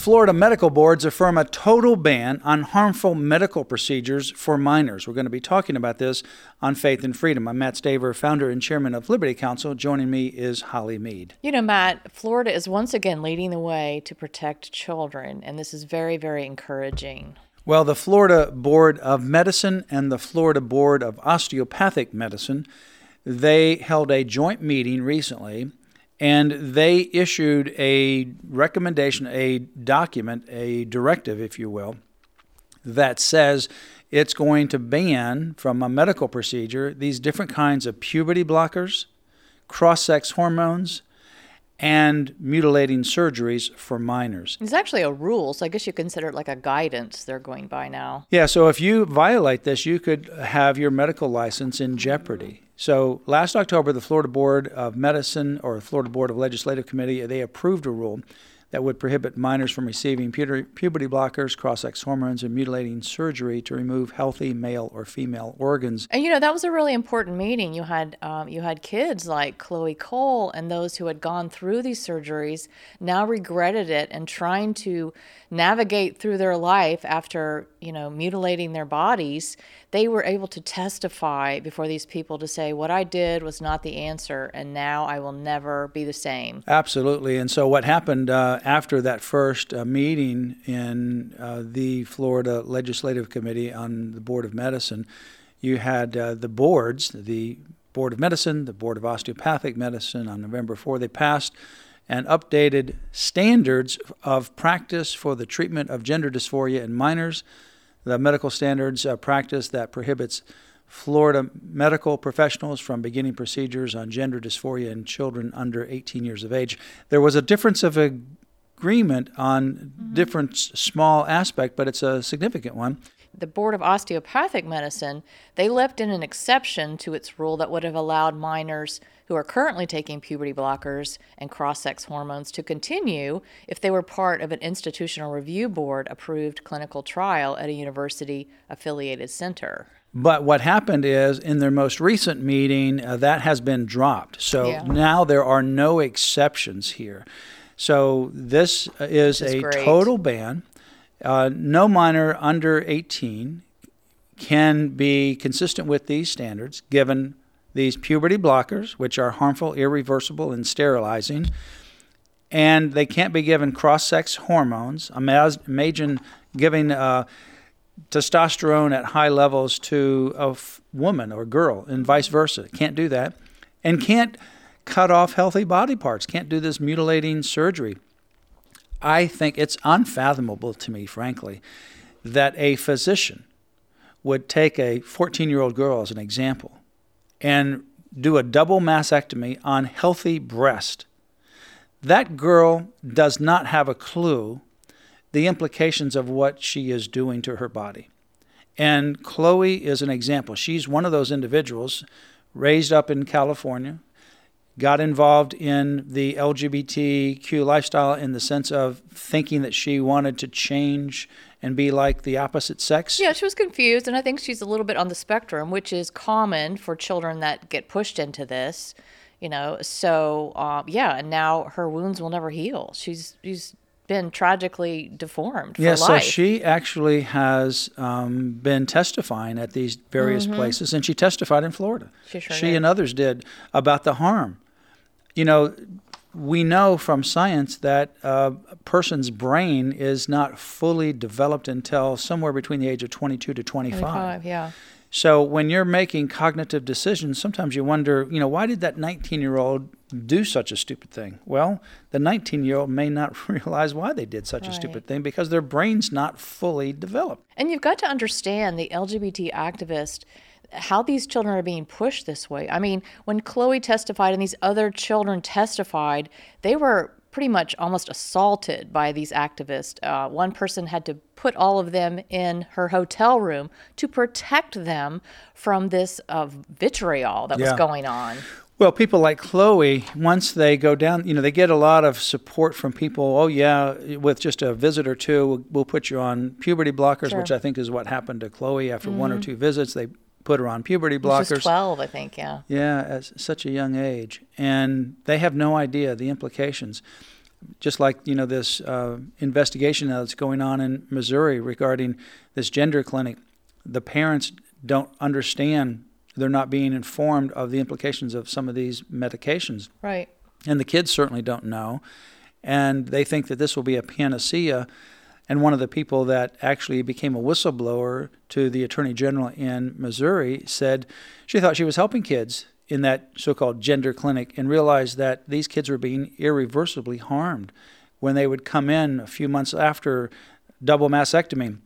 Florida medical boards affirm a total ban on harmful medical procedures for minors. We're going to be talking about this on Faith and Freedom. I'm Matt Staver, founder and chairman of Liberty Counsel. Joining me is Holly Mead. You know, Matt, Florida is once again leading the way to protect children, and this is very, very encouraging. Well, the Florida Board of Medicine and the Florida Board of Osteopathic Medicine, they held a joint meeting recently and they issued a recommendation, a document, a directive, if you will, that says it's going to ban from a medical procedure these different kinds of puberty blockers, cross sex hormones, and mutilating surgeries for minors. It's actually a rule, so I guess you consider it like a guidance they're going by now. Yeah, so if you violate this, you could have your medical license in jeopardy. So last October, the Florida Board of Medicine or Florida Board of Legislative Committee, they approved a rule that would prohibit minors from receiving puberty blockers, cross sex hormones, and mutilating surgery to remove healthy male or female organs. And you know that was a really important meeting. You had um, you had kids like Chloe Cole and those who had gone through these surgeries now regretted it and trying to navigate through their life after you know mutilating their bodies they were able to testify before these people to say what i did was not the answer and now i will never be the same absolutely and so what happened uh, after that first uh, meeting in uh, the florida legislative committee on the board of medicine you had uh, the boards the board of medicine the board of osteopathic medicine on november 4 they passed and updated standards of practice for the treatment of gender dysphoria in minors, the medical standards uh, practice that prohibits Florida medical professionals from beginning procedures on gender dysphoria in children under 18 years of age. There was a difference of agreement on mm-hmm. different small aspect, but it's a significant one the Board of Osteopathic Medicine, they left in an exception to its rule that would have allowed minors who are currently taking puberty blockers and cross sex hormones to continue if they were part of an institutional review board approved clinical trial at a university affiliated center. But what happened is, in their most recent meeting, uh, that has been dropped. So yeah. now there are no exceptions here. So this is, is a great. total ban. Uh, no minor under 18 can be consistent with these standards given these puberty blockers, which are harmful, irreversible, and sterilizing. And they can't be given cross sex hormones. Imagine giving uh, testosterone at high levels to a f- woman or girl, and vice versa. Can't do that. And can't cut off healthy body parts, can't do this mutilating surgery. I think it's unfathomable to me, frankly, that a physician would take a 14 year old girl as an example and do a double mastectomy on healthy breast. That girl does not have a clue the implications of what she is doing to her body. And Chloe is an example. She's one of those individuals raised up in California, got involved in the LGBTQ lifestyle in the sense of thinking that she wanted to change and be like the opposite sex. Yeah, she was confused, and I think she's a little bit on the spectrum, which is common for children that get pushed into this. You know, so um, yeah, and now her wounds will never heal. She's she's been tragically deformed. yeah, so she actually has um, been testifying at these various mm-hmm. places, and she testified in Florida. She, sure she and others did about the harm you know, we know from science that uh, a person's brain is not fully developed until somewhere between the age of 22 to 25. 25 yeah. So when you're making cognitive decisions, sometimes you wonder, you know, why did that 19 year old do such a stupid thing? Well, the 19 year old may not realize why they did such right. a stupid thing because their brain's not fully developed. And you've got to understand the LGBT activist how these children are being pushed this way. I mean, when Chloe testified and these other children testified, they were pretty much almost assaulted by these activists. Uh, one person had to put all of them in her hotel room to protect them from this uh, vitriol that yeah. was going on. Well, people like Chloe, once they go down, you know, they get a lot of support from people. Oh, yeah, with just a visit or two, we'll, we'll put you on puberty blockers, sure. which I think is what happened to Chloe after mm-hmm. one or mm-hmm. two visits. They put her on puberty blockers. She was 12, I think, yeah. Yeah, at such a young age. And they have no idea the implications. Just like, you know, this uh, investigation that's going on in Missouri regarding this gender clinic, the parents don't understand they're not being informed of the implications of some of these medications. Right. And the kids certainly don't know. And they think that this will be a panacea. And one of the people that actually became a whistleblower to the attorney general in Missouri said she thought she was helping kids in that so called gender clinic and realized that these kids were being irreversibly harmed when they would come in a few months after double mastectomy.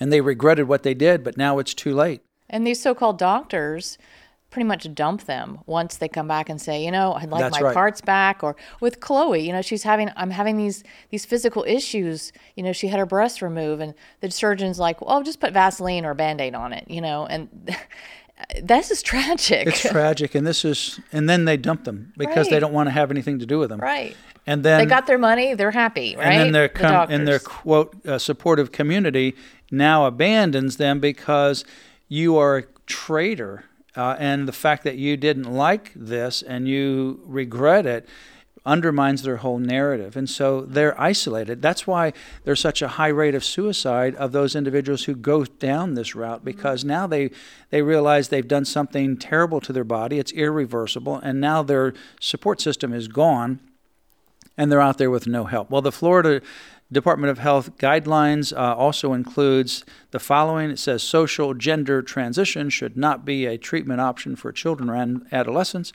And they regretted what they did, but now it's too late. And these so called doctors pretty much dump them once they come back and say, you know, I'd like That's my right. parts back. Or with Chloe, you know, she's having, I'm having these these physical issues. You know, she had her breast removed, and the surgeon's like, well, just put Vaseline or a Band-Aid on it. You know, and. this is tragic. It's tragic, and this is, and then they dump them because right. they don't want to have anything to do with them. Right. And then they got their money; they're happy, right? And then their com- the and their quote uh, supportive community now abandons them because you are a traitor. Uh, and the fact that you didn't like this and you regret it undermines their whole narrative. And so they're isolated. That's why there's such a high rate of suicide of those individuals who go down this route because now they they realize they've done something terrible to their body. It's irreversible and now their support system is gone and they're out there with no help. Well, the Florida Department of Health guidelines uh, also includes the following. It says social gender transition should not be a treatment option for children or adolescents.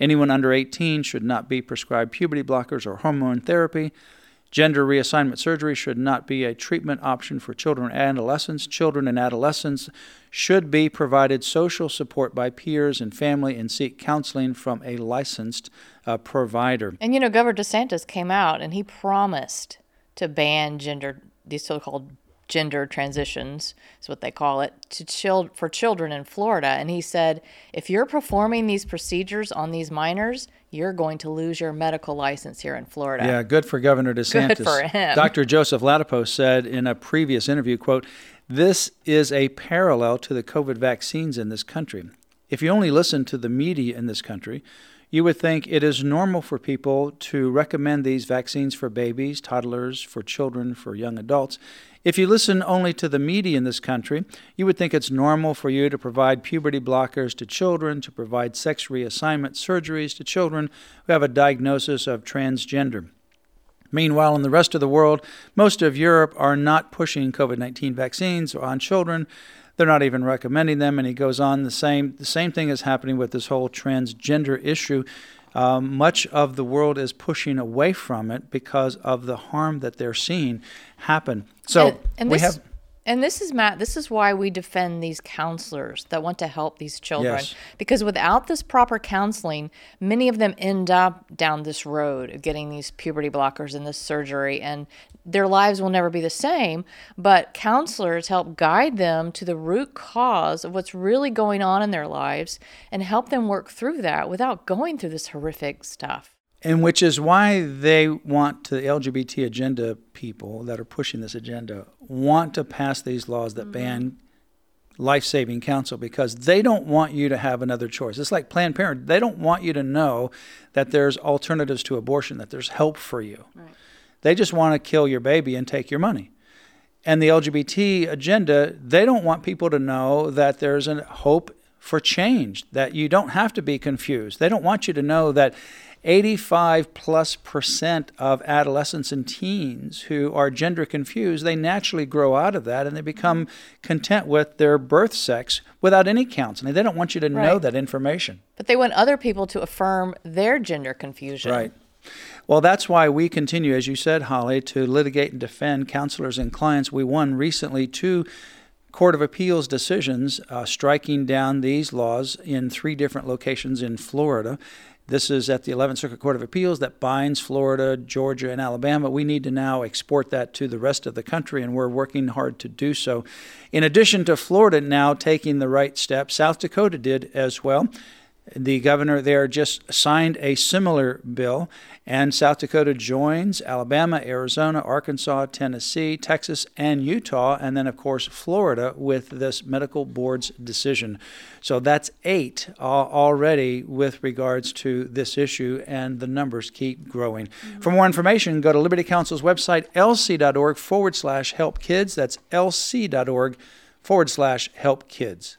Anyone under 18 should not be prescribed puberty blockers or hormone therapy. Gender reassignment surgery should not be a treatment option for children and adolescents. Children and adolescents should be provided social support by peers and family and seek counseling from a licensed uh, provider. And you know, Governor DeSantis came out and he promised to ban gender these so-called gender transitions is what they call it to child for children in Florida and he said if you're performing these procedures on these minors you're going to lose your medical license here in Florida. Yeah, good for Governor DeSantis. Good for him. Dr. Joseph Ladapo said in a previous interview, quote, "This is a parallel to the COVID vaccines in this country. If you only listen to the media in this country, you would think it is normal for people to recommend these vaccines for babies, toddlers, for children, for young adults. If you listen only to the media in this country, you would think it's normal for you to provide puberty blockers to children, to provide sex reassignment surgeries to children who have a diagnosis of transgender. Meanwhile, in the rest of the world, most of Europe are not pushing COVID 19 vaccines on children. They're not even recommending them. And he goes on the same the same thing is happening with this whole transgender issue. Um, much of the world is pushing away from it because of the harm that they're seeing happen. So and, and we this, have and this is Matt, this is why we defend these counselors that want to help these children. Yes. Because without this proper counseling, many of them end up down this road of getting these puberty blockers and this surgery and their lives will never be the same, but counselors help guide them to the root cause of what's really going on in their lives and help them work through that without going through this horrific stuff and which is why they want to the LGBT agenda people that are pushing this agenda want to pass these laws that mm-hmm. ban life-saving counsel because they don't want you to have another choice. It's like Planned Parenthood; they don't want you to know that there's alternatives to abortion, that there's help for you. Right. They just want to kill your baby and take your money. And the LGBT agenda, they don't want people to know that there's a hope for change, that you don't have to be confused. They don't want you to know that 85 plus percent of adolescents and teens who are gender confused, they naturally grow out of that and they become content with their birth sex without any counseling. They don't want you to right. know that information. But they want other people to affirm their gender confusion. Right. Well, that's why we continue, as you said, Holly, to litigate and defend counselors and clients. We won recently two Court of Appeals decisions uh, striking down these laws in three different locations in Florida. This is at the 11th Circuit Court of Appeals that binds Florida, Georgia, and Alabama. We need to now export that to the rest of the country, and we're working hard to do so. In addition to Florida now taking the right step, South Dakota did as well. The governor there just signed a similar bill, and South Dakota joins Alabama, Arizona, Arkansas, Tennessee, Texas, and Utah, and then, of course, Florida with this medical board's decision. So that's eight uh, already with regards to this issue, and the numbers keep growing. Mm-hmm. For more information, go to Liberty Counsel's website, lc.org forward slash help kids. That's lc.org forward slash help kids.